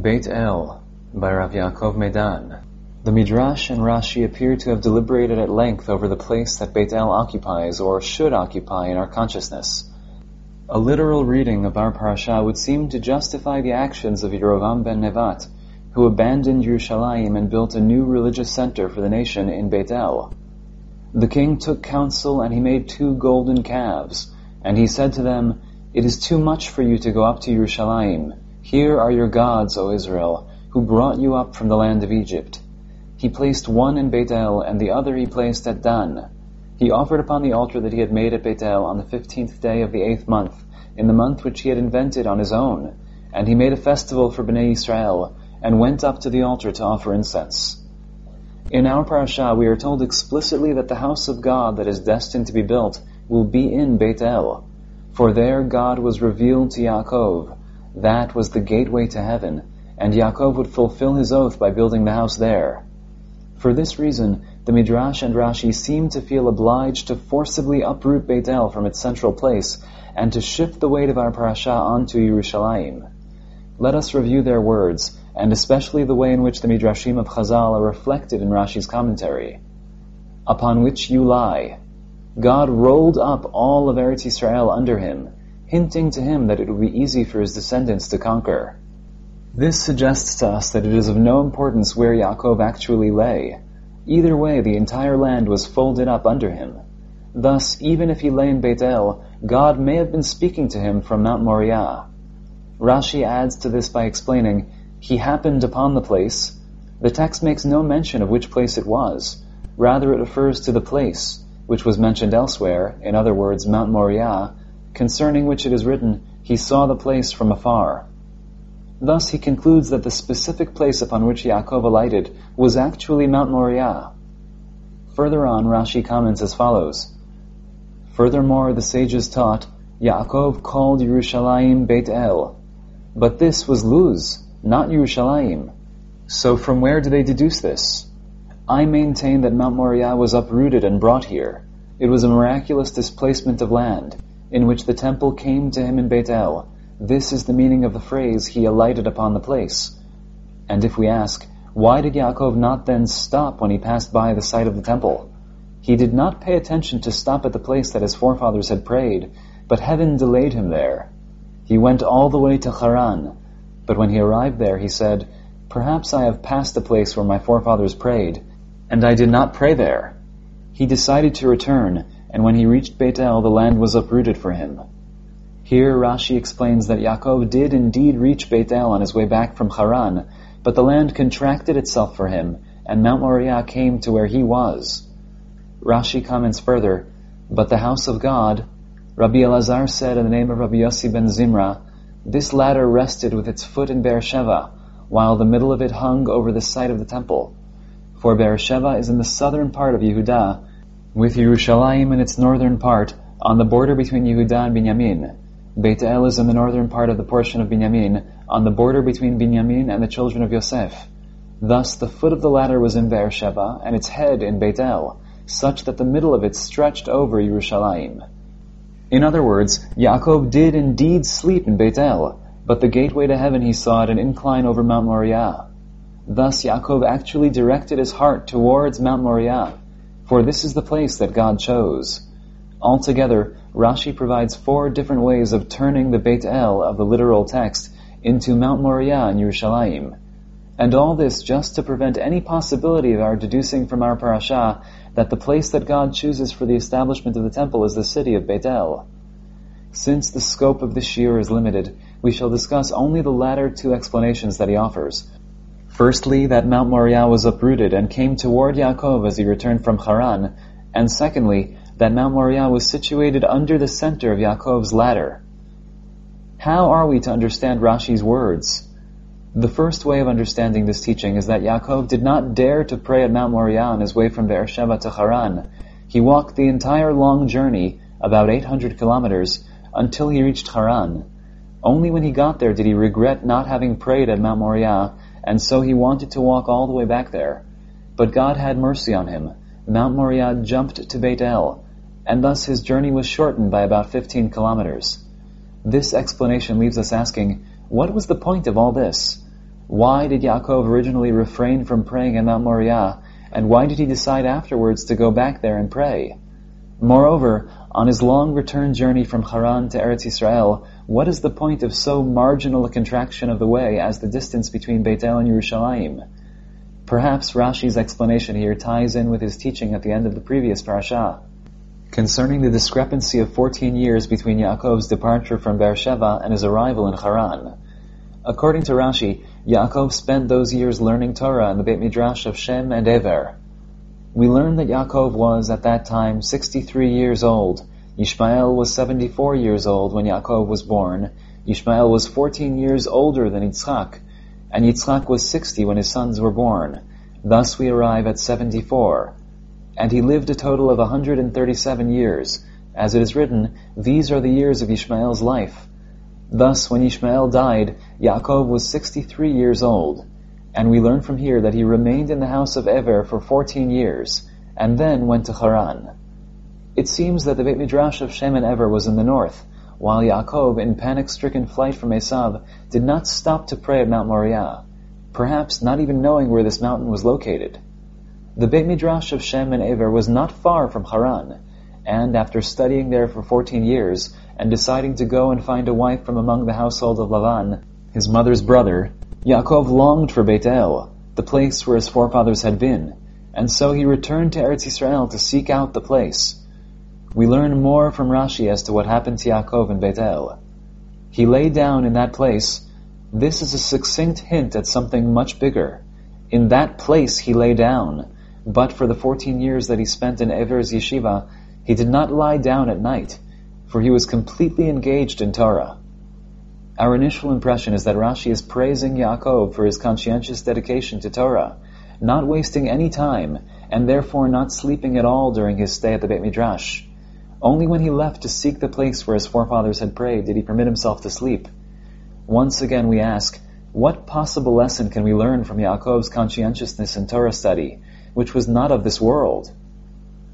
Beit El by Rav Yaakov Medan. The Midrash and Rashi appear to have deliberated at length over the place that Beit El occupies or should occupy in our consciousness. A literal reading of our parasha would seem to justify the actions of Yerovam ben Nevat, who abandoned Yerushalayim and built a new religious center for the nation in Beit El. The king took counsel and he made two golden calves, and he said to them, It is too much for you to go up to Yerushalayim. Here are your gods, O Israel, who brought you up from the land of Egypt. He placed one in Beit El, and the other he placed at Dan. He offered upon the altar that he had made at Beit El on the fifteenth day of the eighth month, in the month which he had invented on his own. And he made a festival for Bnei Israel, and went up to the altar to offer incense. In our parasha, we are told explicitly that the house of God that is destined to be built will be in Beit El. For there God was revealed to Yaakov. That was the gateway to heaven, and Yaakov would fulfill his oath by building the house there. For this reason, the Midrash and Rashi seem to feel obliged to forcibly uproot Beit El from its central place and to shift the weight of our parasha onto Yerushalayim. Let us review their words and especially the way in which the Midrashim of Chazal are reflected in Rashi's commentary. Upon which you lie. God rolled up all of Eretz Israel under him, hinting to him that it would be easy for his descendants to conquer. This suggests to us that it is of no importance where Yaakov actually lay. Either way, the entire land was folded up under him. Thus, even if he lay in Beit El, God may have been speaking to him from Mount Moriah. Rashi adds to this by explaining, he happened upon the place. The text makes no mention of which place it was. Rather, it refers to the place, which was mentioned elsewhere, in other words, Mount Moriah, concerning which it is written, He saw the place from afar. Thus he concludes that the specific place upon which Yaakov alighted was actually Mount Moriah. Further on, Rashi comments as follows. Furthermore, the sages taught, Yaakov called Yerushalayim Beit El. But this was Luz, not Yerushalayim. So from where do they deduce this? I maintain that Mount Moriah was uprooted and brought here. It was a miraculous displacement of land, in which the temple came to him in Beit El. This is the meaning of the phrase, he alighted upon the place. And if we ask, why did Yaakov not then stop when he passed by the site of the temple? He did not pay attention to stop at the place that his forefathers had prayed, but heaven delayed him there. He went all the way to Haran, but when he arrived there, he said, Perhaps I have passed the place where my forefathers prayed, and I did not pray there. He decided to return, and when he reached Beit El, the land was uprooted for him. Here Rashi explains that Yaakov did indeed reach Beit El on his way back from Haran, but the land contracted itself for him, and Mount Moriah came to where he was. Rashi comments further, but the house of God, Rabbi Elazar said in the name of Rabbi Yossi ben Zimra, this ladder rested with its foot in Beersheba, while the middle of it hung over the site of the temple. For Beersheba is in the southern part of Yehuda, with Yerushalayim in its northern part, on the border between Yehuda and Binyamin. Beit El is in the northern part of the portion of Binyamin, on the border between Binyamin and the children of Yosef. Thus the foot of the ladder was in Beersheba, and its head in Beit El, such that the middle of it stretched over Yerushalayim. In other words, Yaakov did indeed sleep in Beit El, but the gateway to heaven he saw at an incline over Mount Moriah. Thus Yaakov actually directed his heart towards Mount Moriah, for this is the place that God chose. Altogether, Rashi provides four different ways of turning the Beit El of the literal text into Mount Moriah in Yerushalayim. And all this just to prevent any possibility of our deducing from our parasha that the place that God chooses for the establishment of the temple is the city of Beit El. Since the scope of this shiur is limited, we shall discuss only the latter two explanations that he offers. Firstly, that Mount Moriah was uprooted and came toward Yaakov as he returned from Haran, and secondly, that Mount Moriah was situated under the center of Yaakov's ladder. How are we to understand Rashi's words? The first way of understanding this teaching is that Yaakov did not dare to pray at Mount Moriah on his way from Beersheba to Haran. He walked the entire long journey, about 800 kilometers, until he reached Haran. Only when he got there did he regret not having prayed at Mount Moriah, and so he wanted to walk all the way back there. But God had mercy on him. Mount Moriah jumped to Beit El, and thus his journey was shortened by about 15 kilometers. This explanation leaves us asking, what was the point of all this? Why did Yaakov originally refrain from praying at Mount Moriah, and why did he decide afterwards to go back there and pray? Moreover, on his long return journey from Haran to Eretz Israel, what is the point of so marginal a contraction of the way as the distance between Beit El and Yerushalayim? Perhaps Rashi's explanation here ties in with his teaching at the end of the previous parasha concerning the discrepancy of 14 years between Yaakov's departure from Beersheba and his arrival in Haran. According to Rashi, Yaakov spent those years learning Torah in the Beit Midrash of Shem and Ever. We learn that Yaakov was at that time 63 years old. Yishmael was 74 years old when Yaakov was born. Yishmael was 14 years older than Yitzchak, and Yitzchak was 60 when his sons were born. Thus we arrive at 74. And he lived a total of 137 years. As it is written, these are the years of Yishmael's life. Thus, when Ishmael died, Yaakov was 63 years old, and we learn from here that he remained in the house of Ever for 14 years, and then went to Haran. It seems that the Beit Midrash of Shem and Ever was in the north, while Yaakov, in panic-stricken flight from Esav, did not stop to pray at Mount Moriah, perhaps not even knowing where this mountain was located. The Beit Midrash of Shem and Ever was not far from Haran, and after studying there for 14 years, and deciding to go and find a wife from among the household of Lavan, his mother's brother, Yaakov longed for Beit El, the place where his forefathers had been, and so he returned to Eretz Israel to seek out the place. We learn more from Rashi as to what happened to Yaakov in Beit El. He lay down in that place. This is a succinct hint at something much bigger. In that place he lay down, but for the fourteen years that he spent in Ever's yeshiva, he did not lie down at night for he was completely engaged in Torah. Our initial impression is that Rashi is praising Yaakov for his conscientious dedication to Torah, not wasting any time, and therefore not sleeping at all during his stay at the Beit Midrash. Only when he left to seek the place where his forefathers had prayed did he permit himself to sleep. Once again we ask, what possible lesson can we learn from Yaakov's conscientiousness in Torah study, which was not of this world?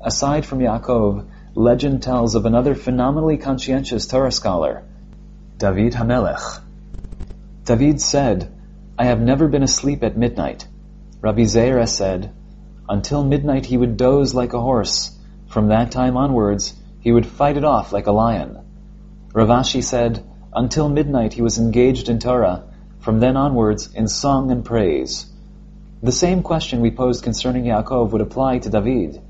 Aside from Yaakov, legend tells of another phenomenally conscientious Torah scholar, David Hamelech. David said, I have never been asleep at midnight. Rabbi Zera said, until midnight he would doze like a horse. From that time onwards, he would fight it off like a lion. Rav Ashi said, until midnight he was engaged in Torah, from then onwards in song and praise. The same question we posed concerning Yaakov would apply to David.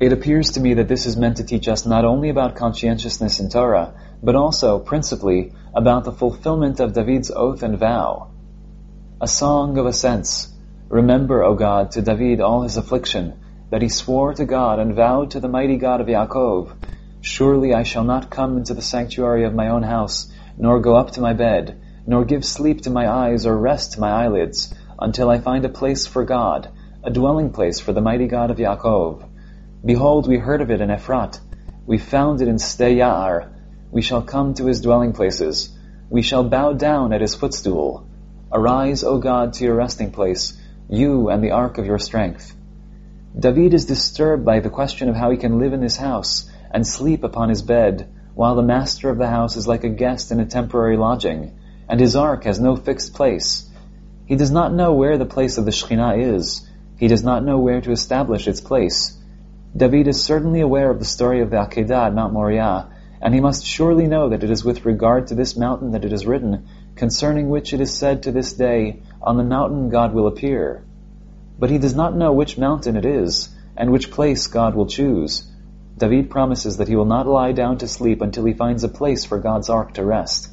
It appears to me that this is meant to teach us not only about conscientiousness in Torah, but also, principally, about the fulfillment of David's oath and vow. A song of ascents. Remember, O God, to David all his affliction, that he swore to God and vowed to the mighty God of Yaakov, Surely I shall not come into the sanctuary of my own house, nor go up to my bed, nor give sleep to my eyes or rest to my eyelids, until I find a place for God, a dwelling place for the mighty God of Yaakov. Behold, we heard of it in Ephrat. We found it in Sde We shall come to his dwelling places. We shall bow down at his footstool. Arise, O God, to your resting place, you and the ark of your strength. David is disturbed by the question of how he can live in this house and sleep upon his bed, while the master of the house is like a guest in a temporary lodging, and his ark has no fixed place. He does not know where the place of the Shekhinah is. He does not know where to establish its place. David is certainly aware of the story of the Akedah at Mount Moriah, and he must surely know that it is with regard to this mountain that it is written, concerning which it is said to this day, On the mountain God will appear. But he does not know which mountain it is, and which place God will choose. David promises that he will not lie down to sleep until he finds a place for God's ark to rest.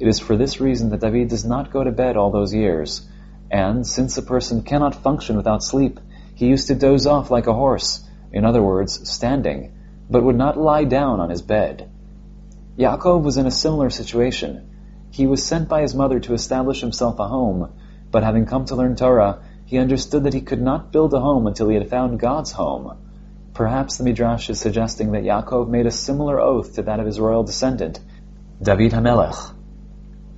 It is for this reason that David does not go to bed all those years, and since a person cannot function without sleep, he used to doze off like a horse, in other words, standing, but would not lie down on his bed. Yaakov was in a similar situation. He was sent by his mother to establish himself a home, but having come to learn Torah, he understood that he could not build a home until he had found God's home. Perhaps the Midrash is suggesting that Yaakov made a similar oath to that of his royal descendant, David Hamelech.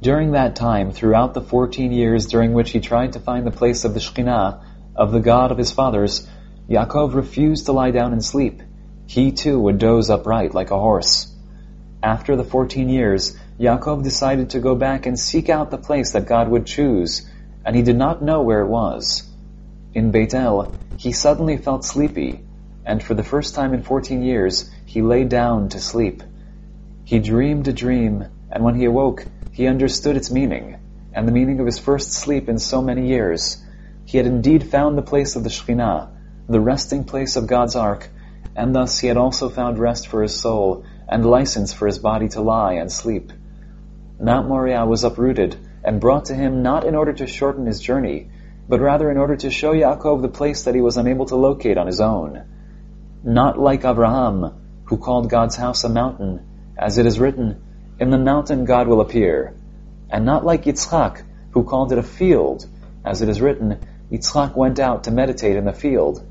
During that time, throughout the fourteen years during which he tried to find the place of the Shekhinah, of the God of his fathers, Yaakov refused to lie down and sleep. He too would doze upright like a horse. After the fourteen years, Yaakov decided to go back and seek out the place that God would choose, and he did not know where it was. In Beit El, he suddenly felt sleepy, and for the first time in fourteen years, he lay down to sleep. He dreamed a dream, and when he awoke, he understood its meaning, and the meaning of his first sleep in so many years. He had indeed found the place of the Shekhinah, the resting place of God's ark, and thus he had also found rest for his soul, and license for his body to lie and sleep. Mount Moriah was uprooted, and brought to him not in order to shorten his journey, but rather in order to show Yaakov the place that he was unable to locate on his own. Not like Abraham, who called God's house a mountain, as it is written, In the mountain God will appear, and not like Yitzchak, who called it a field, as it is written, Yitzchak went out to meditate in the field,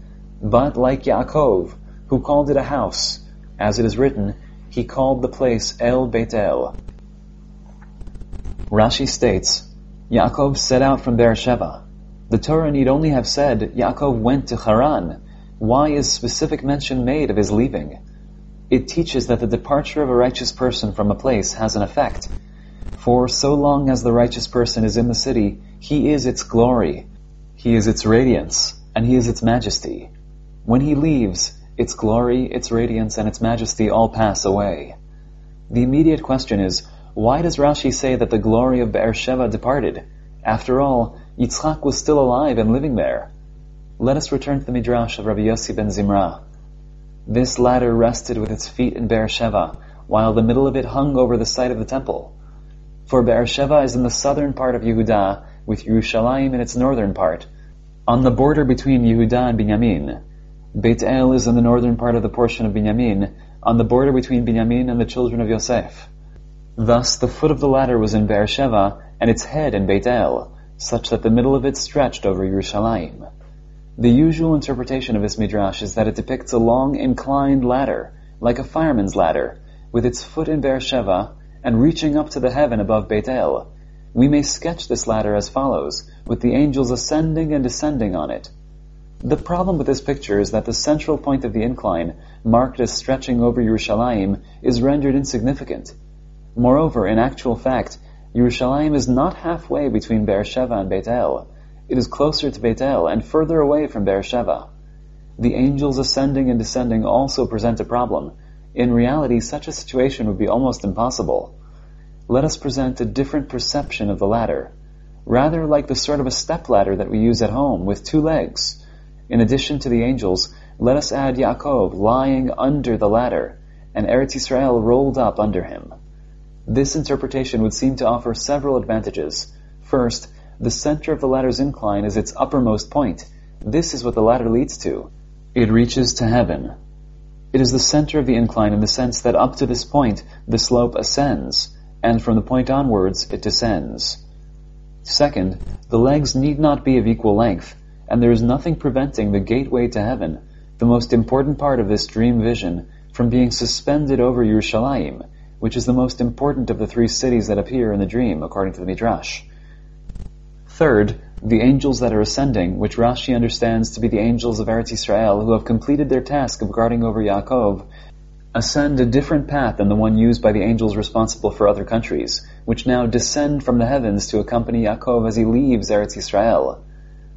but like Yaakov, who called it a house, as it is written, he called the place El Betel. Rashi states, Yaakov set out from Beersheba. The Torah need only have said, Yaakov went to Haran. Why is specific mention made of his leaving? It teaches that the departure of a righteous person from a place has an effect. For so long as the righteous person is in the city, he is its glory, he is its radiance, and he is its majesty. When he leaves, its glory, its radiance, and its majesty all pass away. The immediate question is, why does Rashi say that the glory of Beersheba departed? After all, Yitzchak was still alive and living there. Let us return to the Midrash of Rabbi Yossi ben Zimra. This ladder rested with its feet in Beersheba, while the middle of it hung over the site of the temple. For Beersheba is in the southern part of Yehuda, with Yerushalayim in its northern part, on the border between Yehuda and Binyamin. Beit El is in the northern part of the portion of Binyamin, on the border between Binyamin and the children of Yosef. Thus the foot of the ladder was in Beersheba, and its head in Beit El, such that the middle of it stretched over Yerushalayim. The usual interpretation of this midrash is that it depicts a long inclined ladder, like a fireman's ladder, with its foot in Beersheba and reaching up to the heaven above Beit El. We may sketch this ladder as follows, with the angels ascending and descending on it. The problem with this picture is that the central point of the incline, marked as stretching over Yerushalayim, is rendered insignificant. Moreover, in actual fact, Yerushalayim is not halfway between Beersheba and Beit El. It is closer to Beit El and further away from Beersheba. The angels ascending and descending also present a problem. In reality, such a situation would be almost impossible. Let us present a different perception of the ladder, rather like the sort of a step ladder that we use at home with two legs. In addition to the angels, let us add Yaakov lying under the ladder, and Eretz Israel rolled up under him. This interpretation would seem to offer several advantages. First, the center of the ladder's incline is its uppermost point. This is what the ladder leads to. It reaches to heaven. It is the center of the incline in the sense that up to this point the slope ascends, and from the point onwards it descends. Second, the legs need not be of equal length, and there is nothing preventing the gateway to heaven, the most important part of this dream vision, from being suspended over Yerushalayim, which is the most important of the three cities that appear in the dream, according to the Midrash. Third, the angels that are ascending, which Rashi understands to be the angels of Eretz Israel who have completed their task of guarding over Yaakov, ascend a different path than the one used by the angels responsible for other countries, which now descend from the heavens to accompany Yaakov as he leaves Eretz Israel.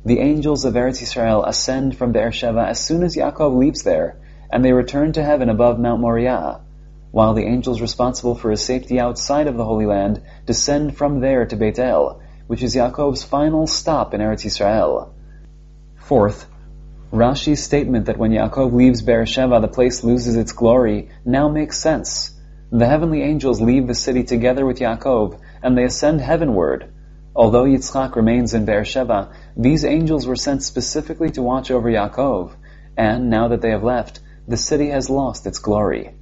The angels of Eretz Israel ascend from Beersheba as soon as Yaakov leaves there, and they return to heaven above Mount Moriah, while the angels responsible for his safety outside of the Holy Land descend from there to Beit El, which is Yaakov's final stop in Eretz Israel. Fourth, Rashi's statement that when Yaakov leaves Beersheba the place loses its glory now makes sense. The heavenly angels leave the city together with Yaakov, and they ascend heavenward. Although Yitzchak remains in Beersheba, these angels were sent specifically to watch over Yaakov, and now that they have left, the city has lost its glory.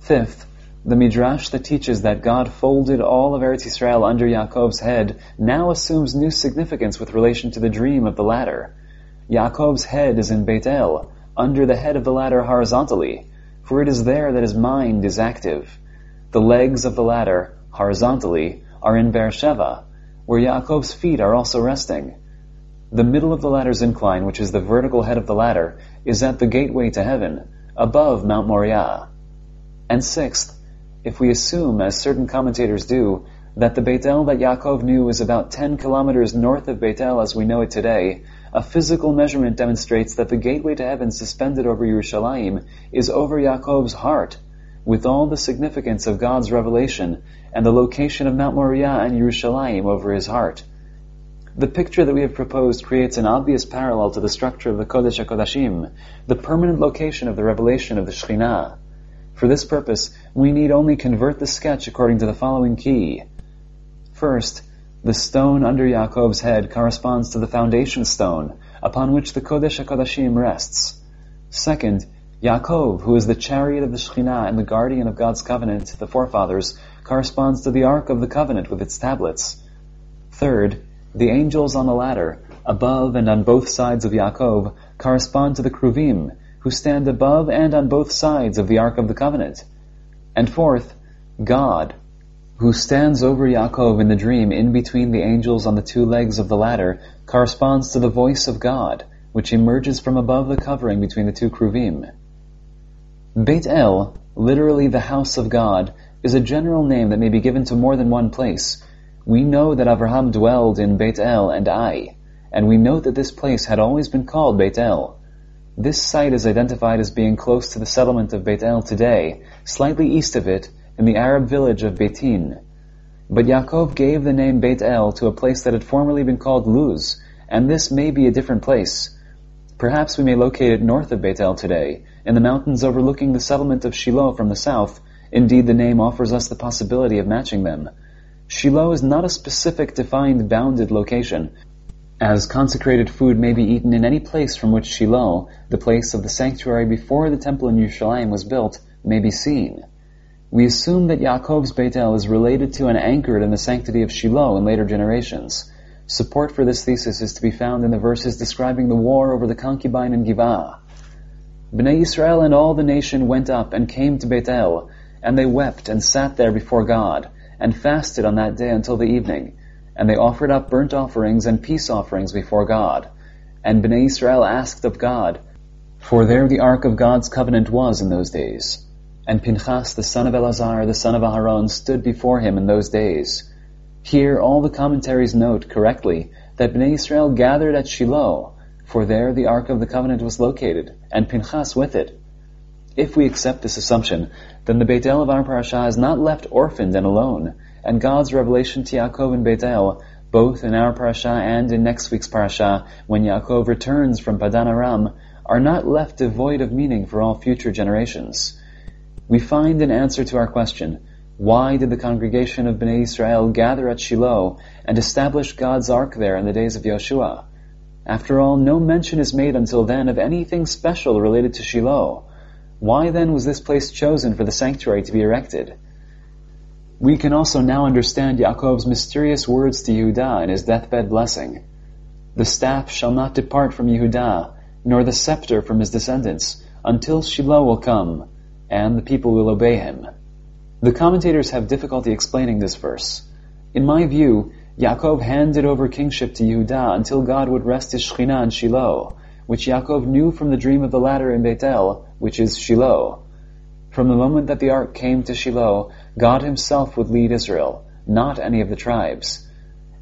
Fifth, the midrash that teaches that God folded all of Eretz Israel under Yaakov's head now assumes new significance with relation to the dream of the ladder. Yaakov's head is in Beit El, under the head of the ladder horizontally, for it is there that his mind is active. The legs of the ladder, horizontally, are in Beersheba, where Yaakov's feet are also resting. The middle of the ladder's incline, which is the vertical head of the ladder, is at the gateway to heaven, above Mount Moriah. And sixth, if we assume, as certain commentators do, that the Beit El that Yaakov knew was about 10 kilometers north of Beit El as we know it today, a physical measurement demonstrates that the gateway to heaven suspended over Yerushalayim is over Yaakov's heart, with all the significance of God's revelation and the location of Mount Moriah and Yerushalayim over his heart. The picture that we have proposed creates an obvious parallel to the structure of the Kodesh HaKodashim, the permanent location of the revelation of the Shekhinah. For this purpose, we need only convert the sketch according to the following key. First, the stone under Yaakov's head corresponds to the foundation stone upon which the Kodesh HaKodashim rests. Second, Yaakov, who is the chariot of the Shekhinah and the guardian of God's covenant, the forefathers, corresponds to the Ark of the Covenant with its tablets. Third, the angels on the ladder, above and on both sides of Yaakov, correspond to the Kruvim, who stand above and on both sides of the Ark of the Covenant. And fourth, God, who stands over Yaakov in the dream in between the angels on the two legs of the ladder, corresponds to the voice of God, which emerges from above the covering between the two Kruvim. Beit El, literally the house of God, is a general name that may be given to more than one place, we know that Abraham dwelled in Beit El and Ai, and we know that this place had always been called Beit El. This site is identified as being close to the settlement of Beit El today, slightly east of it, in the Arab village of Beitin. But Yaakov gave the name Beit El to a place that had formerly been called Luz, and this may be a different place. Perhaps we may locate it north of Beit El today, in the mountains overlooking the settlement of Shiloh from the south. Indeed, the name offers us the possibility of matching them. Shiloh is not a specific defined bounded location, as consecrated food may be eaten in any place from which Shiloh, the place of the sanctuary before the temple in Yerushalayim was built, may be seen. We assume that Yaakov's Beit El is related to and anchored in the sanctity of Shiloh in later generations. Support for this thesis is to be found in the verses describing the war over the concubine in Giv'ah. Bnei Israel and all the nation went up and came to Beit El, and they wept and sat there before God, and fasted on that day until the evening. And they offered up burnt offerings and peace offerings before God. And Bnei Israel asked of God, for there the ark of God's covenant was in those days. And Pinchas the son of Elazar, the son of Aharon, stood before him in those days. Here all the commentaries note correctly that Bnei Israel gathered at Shiloh, for there the ark of the covenant was located, and Pinchas with it. If we accept this assumption, then the Beit El of our parasha is not left orphaned and alone, and God's revelation to Yaakov in Beit El, both in our parasha and in next week's parasha, when Yaakov returns from Padan Aram, are not left devoid of meaning for all future generations. We find an answer to our question, why did the congregation of Bnei Israel gather at Shiloh and establish God's ark there in the days of Yeshua? After all, no mention is made until then of anything special related to Shiloh. Why then was this place chosen for the sanctuary to be erected? We can also now understand Yaakov's mysterious words to Yehuda in his deathbed blessing. The staff shall not depart from Yehuda, nor the scepter from his descendants, until Shiloh will come, and the people will obey him. The commentators have difficulty explaining this verse. In my view, Yaakov handed over kingship to Yehuda until God would rest his Shekhinah in Shiloh, which Yaakov knew from the dream of the ladder in Bethel, which is Shiloh. From the moment that the ark came to Shiloh, God himself would lead Israel, not any of the tribes.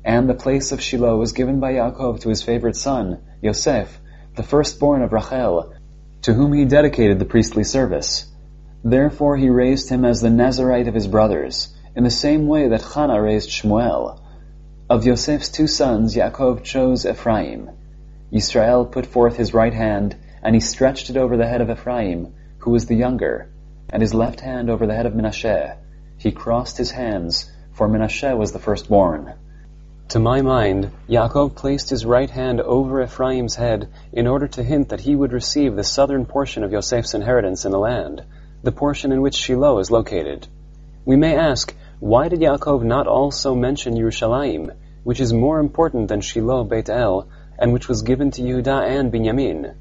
And the place of Shiloh was given by Yaakov to his favorite son, Yosef, the firstborn of Rachel, to whom he dedicated the priestly service. Therefore he raised him as the Nazarite of his brothers, in the same way that Hannah raised Shmuel. Of Yosef's two sons, Yaakov chose Ephraim, Yisrael put forth his right hand, and he stretched it over the head of Ephraim, who was the younger, and his left hand over the head of Menashe. He crossed his hands, for Menashe was the firstborn. To my mind, Yaakov placed his right hand over Ephraim's head in order to hint that he would receive the southern portion of Yosef's inheritance in the land, the portion in which Shiloh is located. We may ask, why did Yaakov not also mention Yerushalayim, which is more important than Shiloh Beit El, and which was given to Yehuda and Binyamin.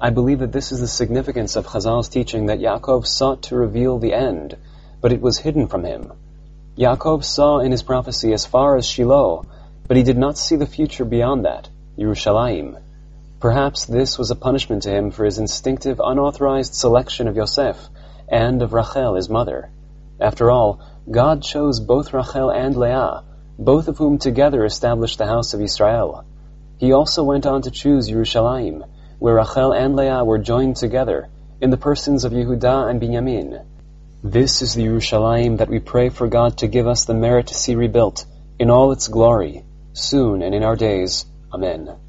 I believe that this is the significance of Chazal's teaching that Yaakov sought to reveal the end, but it was hidden from him. Yaakov saw in his prophecy as far as Shiloh, but he did not see the future beyond that, Yerushalayim. Perhaps this was a punishment to him for his instinctive, unauthorized selection of Yosef and of Rachel, his mother. After all, God chose both Rachel and Leah, both of whom together established the house of Israel. He also went on to choose Yerushalayim, where Rachel and Leah were joined together, in the persons of Yehuda and Binyamin. This is the Yerushalayim that we pray for God to give us the merit to see rebuilt, in all its glory, soon and in our days. Amen.